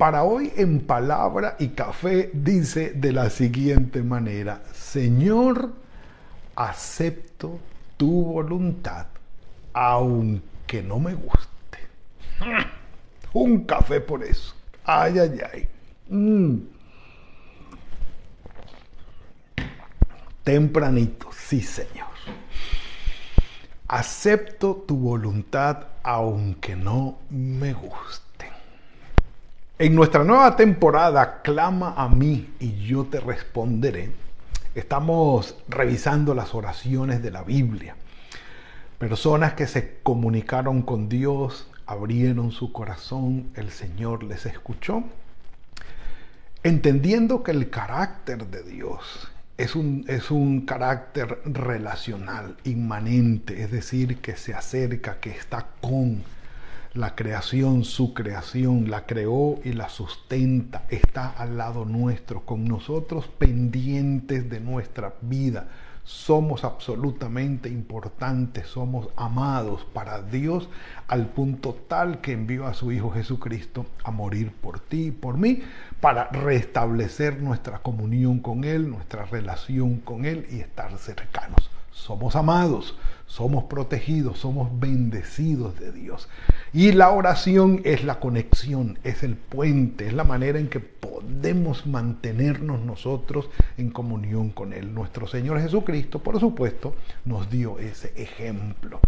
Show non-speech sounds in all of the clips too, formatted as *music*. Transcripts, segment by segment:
para hoy en palabra y café dice de la siguiente manera, Señor, acepto tu voluntad, aunque no me guste. *laughs* Un café por eso. Ay, ay, ay. Mm. Tempranito, sí, Señor. Acepto tu voluntad aunque no me guste. En nuestra nueva temporada, Clama a mí y yo te responderé. Estamos revisando las oraciones de la Biblia. Personas que se comunicaron con Dios, abrieron su corazón, el Señor les escuchó. Entendiendo que el carácter de Dios es un, es un carácter relacional, inmanente, es decir, que se acerca, que está con la creación, su creación, la creó y la sustenta, está al lado nuestro, con nosotros pendientes de nuestra vida. Somos absolutamente importantes, somos amados para Dios al punto tal que envió a su Hijo Jesucristo a morir por ti y por mí para restablecer nuestra comunión con Él, nuestra relación con Él y estar cercanos. Somos amados, somos protegidos, somos bendecidos de Dios. Y la oración es la conexión, es el puente, es la manera en que podemos mantenernos nosotros en comunión con Él. Nuestro Señor Jesucristo, por supuesto, nos dio ese ejemplo.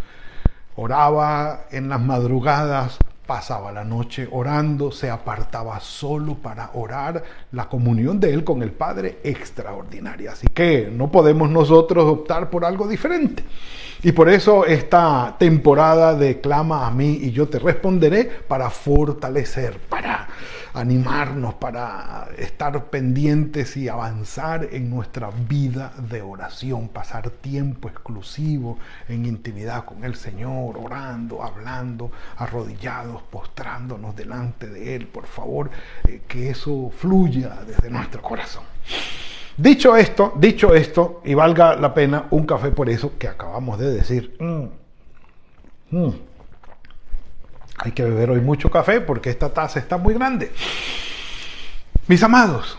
Oraba en las madrugadas, pasaba la noche orando, se apartaba solo para orar, la comunión de Él con el Padre extraordinaria. Así que no podemos nosotros optar por algo diferente. Y por eso esta temporada de Clama a mí y yo te responderé para fortalecer, para animarnos, para estar pendientes y avanzar en nuestra vida de oración, pasar tiempo exclusivo en intimidad con el Señor, orando, hablando, arrodillados, postrándonos delante de Él. Por favor, eh, que eso fluya desde nuestro corazón. Dicho esto, dicho esto, y valga la pena un café por eso que acabamos de decir. Mm. Mm. Hay que beber hoy mucho café porque esta taza está muy grande. Mis amados,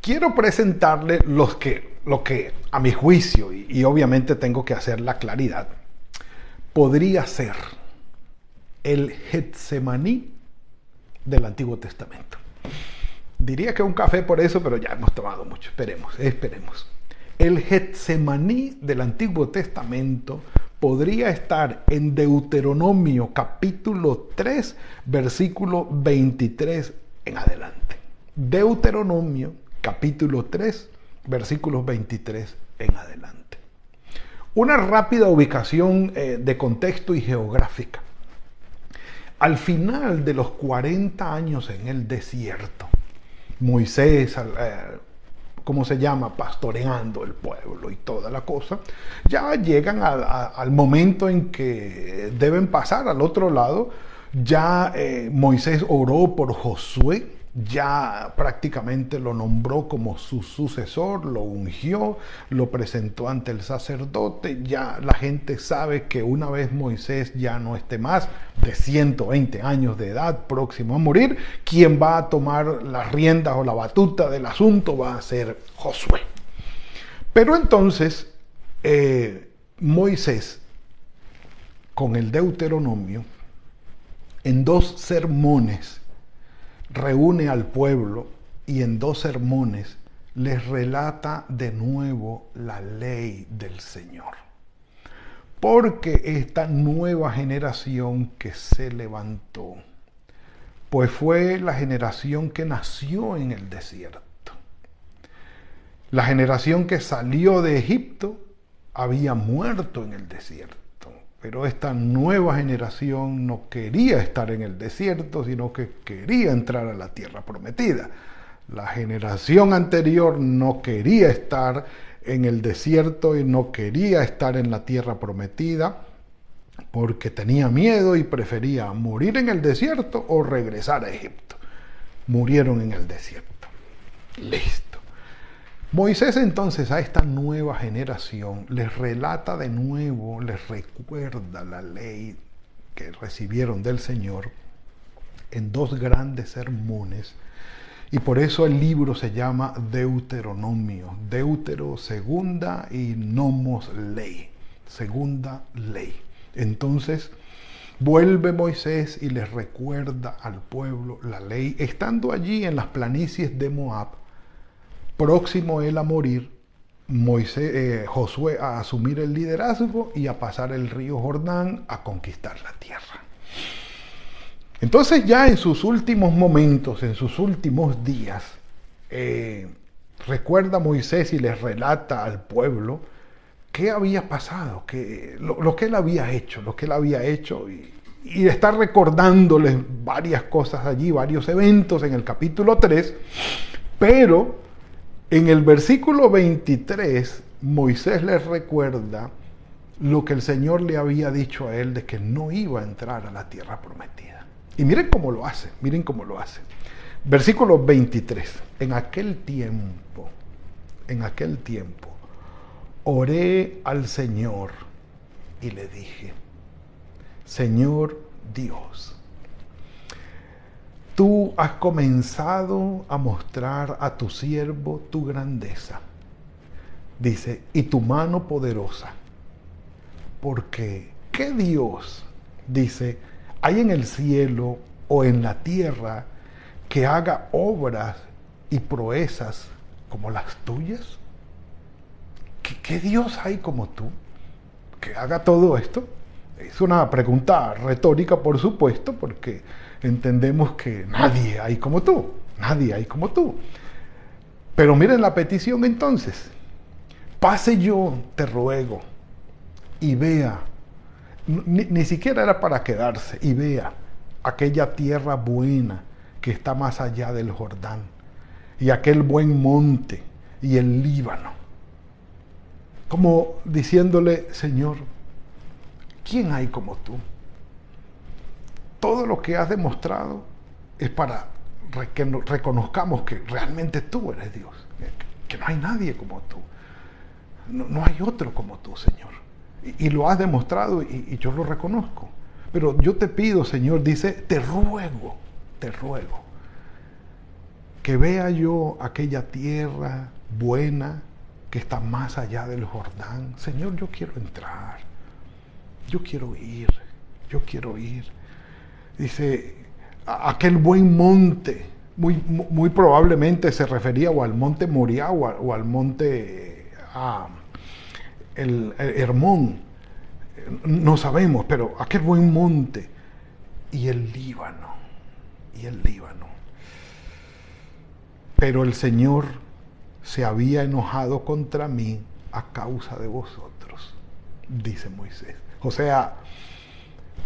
quiero presentarle los que, lo que a mi juicio, y, obviamente tengo que hacer la claridad, podría ser el Getsemaní del Antiguo Testamento. Diría que un café por eso, pero ya hemos tomado mucho. Esperemos, esperemos. El Getsemaní del Antiguo Testamento podría estar en Deuteronomio capítulo 3, versículo 23 en adelante. Deuteronomio capítulo 3, versículos 23 en adelante. Una rápida ubicación eh, de contexto y geográfica. Al final de los 40 años en el desierto, Moisés, eh, ¿cómo se llama? Pastoreando el pueblo y toda la cosa, ya llegan al momento en que deben pasar al otro lado. Ya eh, Moisés oró por Josué, ya prácticamente lo nombró como su sucesor, lo ungió, lo presentó ante el sacerdote, ya la gente sabe que una vez Moisés ya no esté más de 120 años de edad, próximo a morir, quien va a tomar las riendas o la batuta del asunto va a ser Josué. Pero entonces eh, Moisés, con el Deuteronomio, en dos sermones, reúne al pueblo y en dos sermones les relata de nuevo la ley del Señor. Porque esta nueva generación que se levantó, pues fue la generación que nació en el desierto. La generación que salió de Egipto había muerto en el desierto. Pero esta nueva generación no quería estar en el desierto, sino que quería entrar a la tierra prometida. La generación anterior no quería estar en el desierto y no quería estar en la tierra prometida porque tenía miedo y prefería morir en el desierto o regresar a Egipto. Murieron en el desierto. Listo. Moisés entonces a esta nueva generación les relata de nuevo, les recuerda la ley que recibieron del Señor en dos grandes sermones y por eso el libro se llama Deuteronomio, Deutero segunda y nomos ley, segunda ley. Entonces vuelve Moisés y les recuerda al pueblo la ley, estando allí en las planicies de Moab próximo él a morir, Moisés, eh, Josué a asumir el liderazgo y a pasar el río Jordán a conquistar la tierra. Entonces ya en sus últimos momentos, en sus últimos días, eh, recuerda Moisés y les relata al pueblo qué había pasado, que, lo, que él había hecho, lo que él había hecho y, y está recordándoles varias cosas allí, varios eventos en el capítulo 3, pero en el versículo 23, Moisés les recuerda lo que el Señor le había dicho a él de que no iba a entrar a la tierra prometida. Y miren cómo lo hace, miren cómo lo hace. Versículo 23. En aquel tiempo, en aquel tiempo, oré al Señor y le dije, Señor Dios, tú has comenzado a mostrar a tu siervo tu grandeza. Dice, y tu mano poderosa. Porque, ¿qué Dios, dice, hay en el cielo o en la tierra que haga obras y proezas como las tuyas? ¿Qué, ¿Qué, Dios hay como tú que haga todo esto? Es una pregunta retórica, por supuesto, porque entendemos que nadie hay como tú, nadie hay como tú. Pero miren la petición entonces. Pase yo, te ruego, y vea, ni, ni, siquiera era para quedarse, y vea aquella tierra buena que está más allá del Jordán, y aquel buen monte, y el Líbano. Como diciéndole, Señor, ¿quién hay como tú? Todo lo que has demostrado es para que reconozcamos que realmente tú eres Dios, que no hay nadie como tú, no, hay otro como tú, Señor. Y, lo has demostrado y, yo lo reconozco. Pero yo te pido, Señor, dice, te ruego, te ruego, que vea yo aquella tierra buena que está más allá del Jordán. Señor, yo quiero entrar, yo quiero ir, yo quiero ir dice, aquel buen monte, muy, muy probablemente se refería o al monte Moriah o, al monte ah, el, Hermón, no sabemos, pero aquel buen monte y el Líbano, y el Líbano. Pero el Señor se había enojado contra mí a causa de vosotros, dice Moisés. O sea,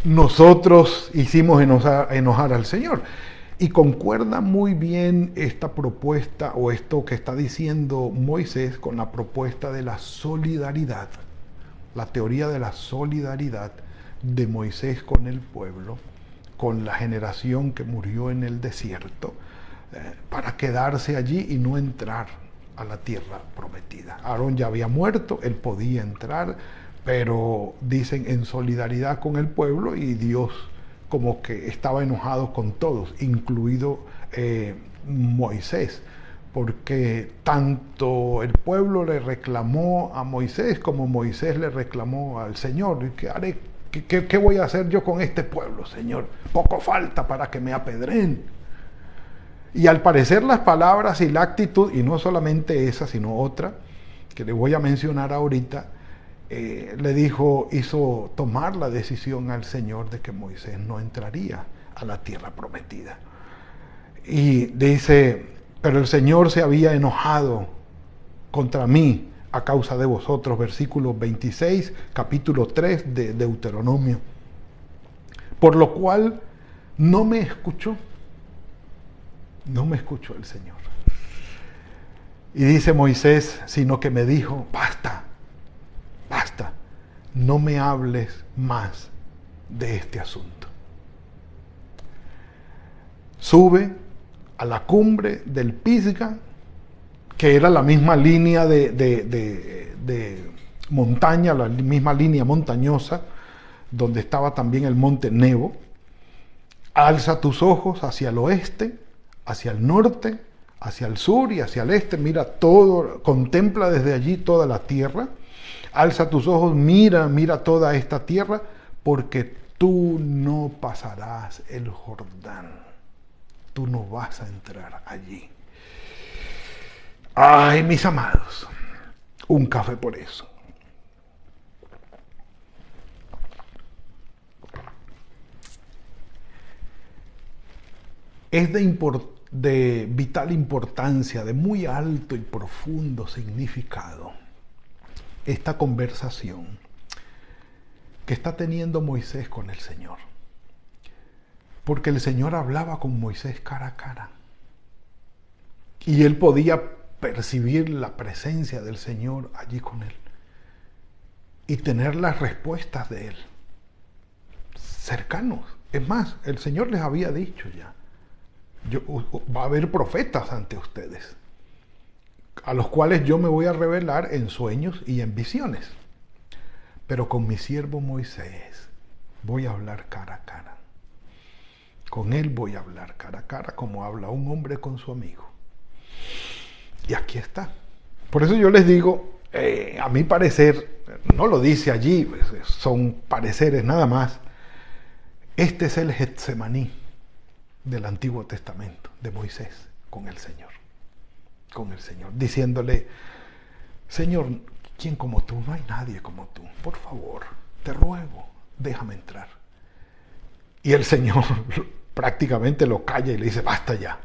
nosotros hicimos enojar, al Señor. Y concuerda muy bien esta propuesta o esto que está diciendo Moisés con la propuesta de la solidaridad, la teoría de la solidaridad de Moisés con el pueblo, con la generación que murió en el desierto, eh, para quedarse allí y no entrar a la tierra prometida. Aarón ya había muerto, él podía entrar, pero dicen en solidaridad con el pueblo y Dios como que estaba enojado con todos, incluido eh, Moisés, porque tanto el pueblo le reclamó a Moisés como Moisés le reclamó al Señor. ¿Qué, haré, qué, qué voy a hacer yo con este pueblo, Señor? Poco falta para que me apedren. Y al parecer las palabras y la actitud, y no solamente esa, sino otra, que le voy a mencionar ahorita, eh, le dijo, hizo tomar la decisión al Señor de que Moisés no entraría a la tierra prometida. Y dice, pero el Señor se había enojado contra mí a causa de vosotros, versículo 26, capítulo 3 de Deuteronomio. Por lo cual no me escuchó, no me escuchó el Señor. Y dice Moisés, sino que me dijo, basta, basta, no me hables más de este asunto. Sube a la cumbre del Pisga, que era la misma línea de, de, montaña, la misma línea montañosa, donde estaba también el monte Nebo. Alza tus ojos hacia el oeste, hacia el norte, hacia el sur y hacia el este. Mira todo, contempla desde allí toda la tierra. Alza tus ojos, mira, mira toda esta tierra, porque tú no pasarás el Jordán tú no vas a entrar allí. Ay, mis amados, un café por eso. Es de, vital importancia, de muy alto y profundo significado, esta conversación que está teniendo Moisés con el Señor. Porque el Señor hablaba con Moisés cara a cara. Y él podía percibir la presencia del Señor allí con él. Y tener las respuestas de él. Cercanos. Es más, el Señor les había dicho ya. Va a haber profetas ante ustedes. A los cuales yo me voy a revelar en sueños y en visiones. Pero con mi siervo Moisés voy a hablar cara a cara. Con él voy a hablar cara a cara como habla un hombre con su amigo. Y aquí está. Por eso yo les digo, eh, a mi parecer, no lo dice allí, pues, son pareceres nada más. Este es el Getsemaní del Antiguo Testamento, de Moisés, con el Señor. Con el Señor, diciéndole, Señor, ¿quién como tú? No hay nadie como tú. Por favor, te ruego, déjame entrar. Y el Señor *laughs* prácticamente lo calla y le dice, basta ya,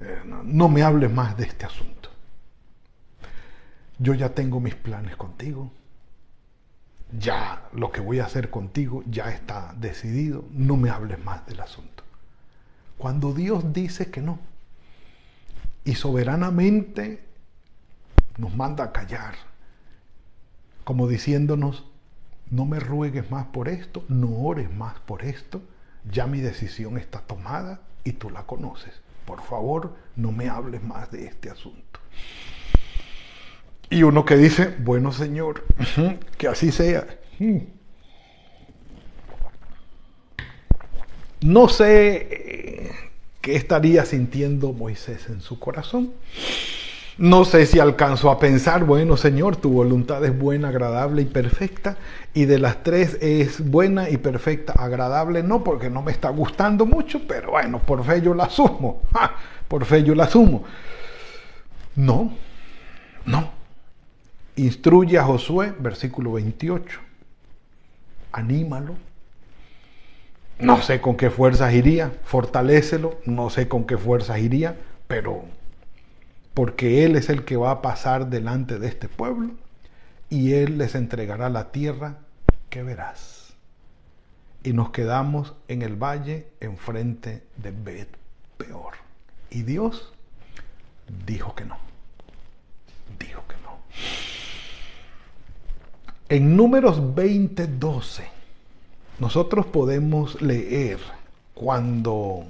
eh, no, me hables más de este asunto. Yo ya tengo mis planes contigo, ya lo que voy a hacer contigo ya está decidido, no me hables más del asunto. Cuando Dios dice que no y soberanamente nos manda a callar, como diciéndonos, no me ruegues más por esto, no ores más por esto, ya mi decisión está tomada y tú la conoces. Por favor, no me hables más de este asunto. Y uno que dice, bueno Señor, que así sea. No sé qué estaría sintiendo Moisés en su corazón. No sé si alcanzo a pensar, bueno Señor, tu voluntad es buena, agradable y perfecta, y de las tres es buena y perfecta, agradable, no porque no me está gustando mucho, pero bueno, por fe yo la asumo, *laughs* por fe yo la asumo. No, no. Instruye a Josué, versículo 28, anímalo. No sé con qué fuerzas iría, fortalécelo, no sé con qué fuerzas iría, pero porque Él es el que va a pasar delante de este pueblo y Él les entregará la tierra que verás. Y nos quedamos en el valle enfrente de Bet Peor. Y Dios dijo que no. Dijo que no. En números 20, 12, nosotros podemos leer cuando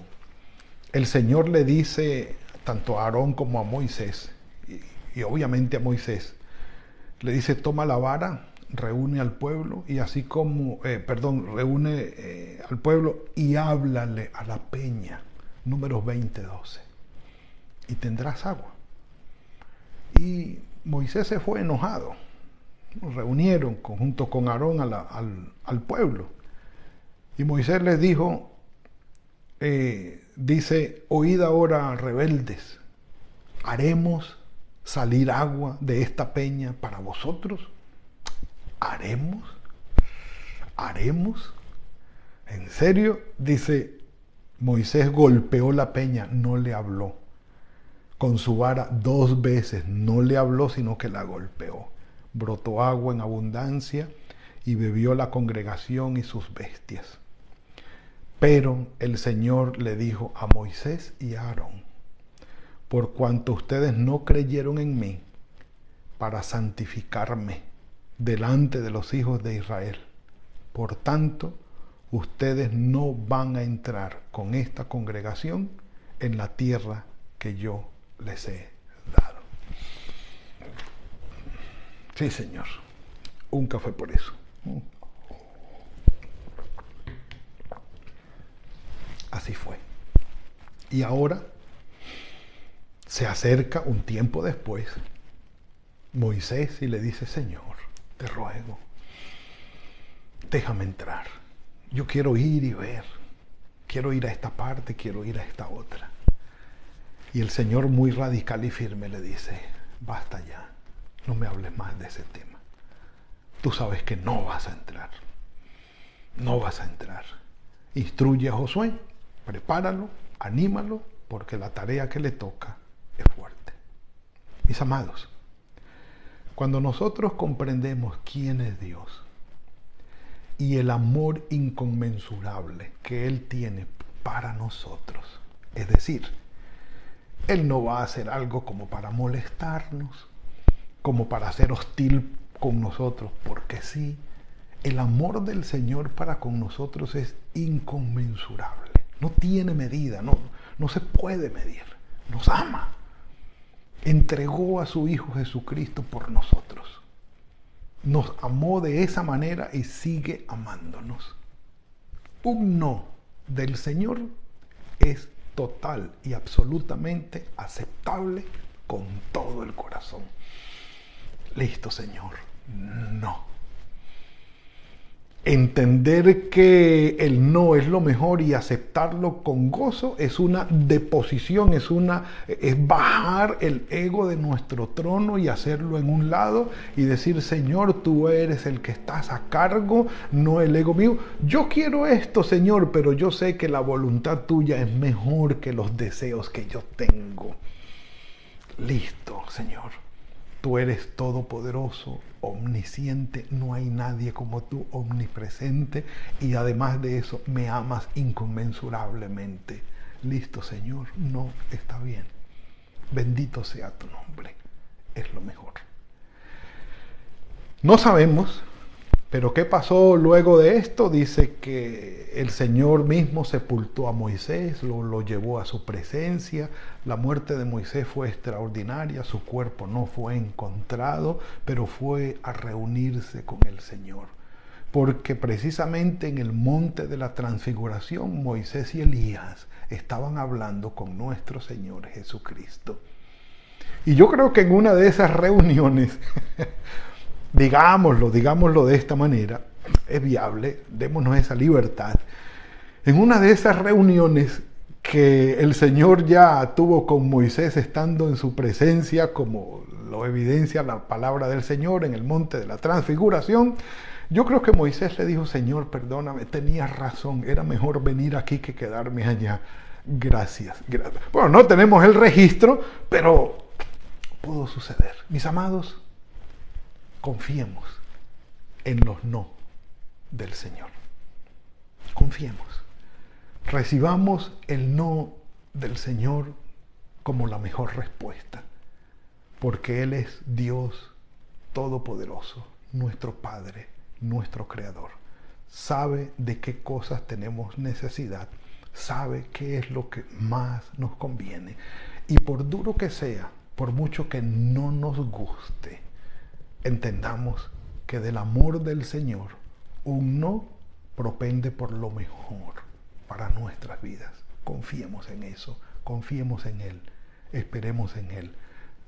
el Señor le dice tanto a Aarón como a Moisés, y, obviamente a Moisés, le dice, toma la vara, reúne al pueblo, y así como, eh, perdón, reúne eh, al pueblo y háblale a la peña, números 20, 12, y tendrás agua. Y Moisés se fue enojado. reunieron junto con Aarón al, al, pueblo. Y Moisés les dijo, eh, dice, oíd ahora rebeldes, ¿haremos salir agua de esta peña para vosotros? ¿Haremos? ¿Haremos? ¿En serio? Dice, Moisés golpeó la peña, no le habló. con su vara dos veces, no le habló, sino que la golpeó. Brotó agua en abundancia y bebió la congregación y sus bestias. Pero el Señor le dijo a Moisés y a Aarón, por cuanto ustedes no creyeron en mí para santificarme delante de los hijos de Israel, por tanto, ustedes no van a entrar con esta congregación en la tierra que yo les he dado. Sí, Señor, un café por eso. Así fue. Y ahora se acerca un tiempo después Moisés y le dice, Señor, te ruego, déjame entrar. Yo quiero ir y ver. Quiero ir a esta parte, quiero ir a esta otra. Y el Señor muy radical y firme le dice, basta ya, no me hables más de ese tema. Tú sabes que no vas a entrar. No vas a entrar. Instruye a Josué prepáralo, anímalo, porque la tarea que le toca es fuerte. Mis amados, cuando nosotros comprendemos quién es Dios y el amor inconmensurable que Él tiene para nosotros, es decir, Él no va a hacer algo como para molestarnos, como para ser hostil con nosotros, porque sí, el amor del Señor para con nosotros es inconmensurable. No tiene medida, no, no se puede medir. Nos ama. Entregó a su Hijo Jesucristo por nosotros. Nos amó de esa manera y sigue amándonos. Un no del Señor es total y absolutamente aceptable con todo el corazón. Listo, Señor. No entender que el no es lo mejor y aceptarlo con gozo es una deposición, es una es bajar el ego de nuestro trono y hacerlo en un lado y decir, "Señor, tú eres el que estás a cargo, no el ego mío. Yo quiero esto, Señor, pero yo sé que la voluntad tuya es mejor que los deseos que yo tengo." Listo, Señor. Tú eres todopoderoso, omnisciente, no hay nadie como tú, omnipresente, y además de eso me amas inconmensurablemente. Listo, Señor, no está bien. Bendito sea tu nombre, es lo mejor. No sabemos pero ¿qué pasó luego de esto? Dice que el Señor mismo sepultó a Moisés, lo, llevó a su presencia. La muerte de Moisés fue extraordinaria, su cuerpo no fue encontrado, pero fue a reunirse con el Señor. Porque precisamente en el monte de la transfiguración Moisés y Elías estaban hablando con nuestro Señor Jesucristo. Y yo creo que en una de esas reuniones *laughs* digámoslo, digámoslo de esta manera, es viable, démonos esa libertad. En una de esas reuniones que el Señor ya tuvo con Moisés estando en su presencia, como lo evidencia la palabra del Señor en el monte de la transfiguración, yo creo que Moisés le dijo, Señor, perdóname, tenías razón, era mejor venir aquí que quedarme allá. Gracias, gracias. Bueno, no tenemos el registro, pero pudo suceder. Mis amados, confiemos en los no del Señor. Confiemos. Recibamos el no del Señor como la mejor respuesta, porque Él es Dios Todopoderoso, nuestro Padre, nuestro Creador. Sabe de qué cosas tenemos necesidad, sabe qué es lo que más nos conviene. Y por duro que sea, por mucho que no nos guste, entendamos que del amor del Señor un no propende por lo mejor para nuestras vidas. Confiemos en eso, confiemos en Él, esperemos en Él.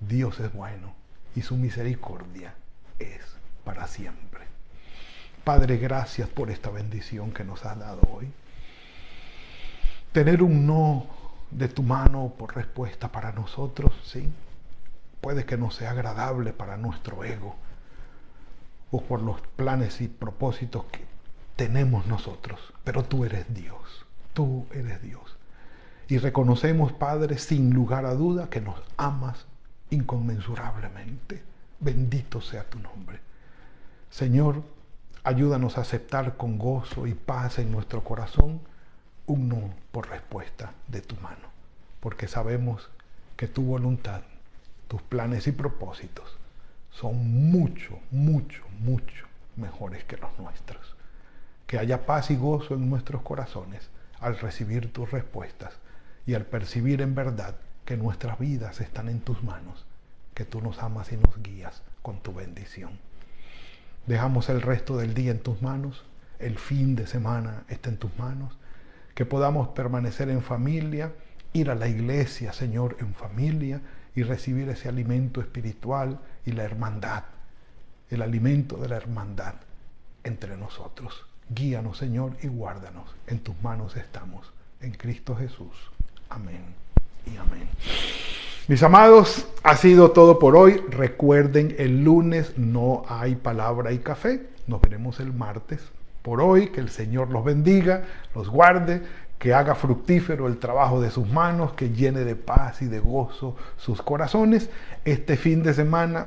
Dios es bueno y su misericordia es para siempre. Padre, gracias por esta bendición que nos has dado hoy. Tener un no de tu mano por respuesta para nosotros, sí, puede que no sea agradable para nuestro ego o por los planes y propósitos que tenemos nosotros, pero tú eres Dios, tú eres Dios. Y reconocemos, Padre, sin lugar a duda, que nos amas inconmensurablemente. Bendito sea tu nombre. Señor, ayúdanos a aceptar con gozo y paz en nuestro corazón un no por respuesta de tu mano, porque sabemos que tu voluntad, tus planes y propósitos son mucho, mucho, mucho mejores que los nuestros. Que haya paz y gozo en nuestros corazones al recibir tus respuestas y al percibir en verdad que nuestras vidas están en tus manos, que tú nos amas y nos guías con tu bendición. Dejamos el resto del día en tus manos, el fin de semana está en tus manos, que podamos permanecer en familia, ir a la iglesia, Señor, en familia y recibir ese alimento espiritual y la hermandad, el alimento de la hermandad entre nosotros. Guíanos, Señor, y guárdanos. En tus manos estamos. En Cristo Jesús. Amén y amén. Mis amados, ha sido todo por hoy. Recuerden, el lunes no hay palabra y café. Nos veremos el martes. Por hoy, que el Señor los bendiga, los guarde, que haga fructífero el trabajo de sus manos, que llene de paz y de gozo sus corazones. Este fin de semana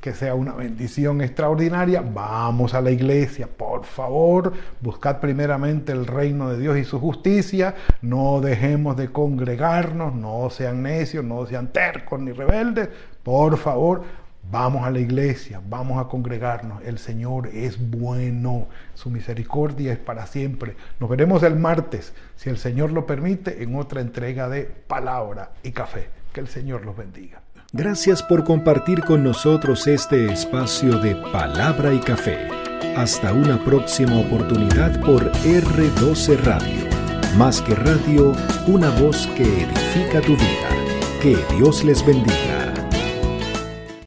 que sea una bendición extraordinaria. Vamos a la iglesia, por favor, buscad primeramente el reino de Dios y su justicia, no dejemos de congregarnos, no sean necios, no sean tercos ni rebeldes, por favor. Vamos a la iglesia, vamos a congregarnos. El Señor es bueno, su misericordia es para siempre. Nos veremos el martes, si el Señor lo permite, en otra entrega de palabra y café. Que el Señor los bendiga. Gracias por compartir con nosotros este espacio de palabra y café. Hasta una próxima oportunidad por R12 Radio. Más que radio, una voz que edifica tu vida. Que Dios les bendiga.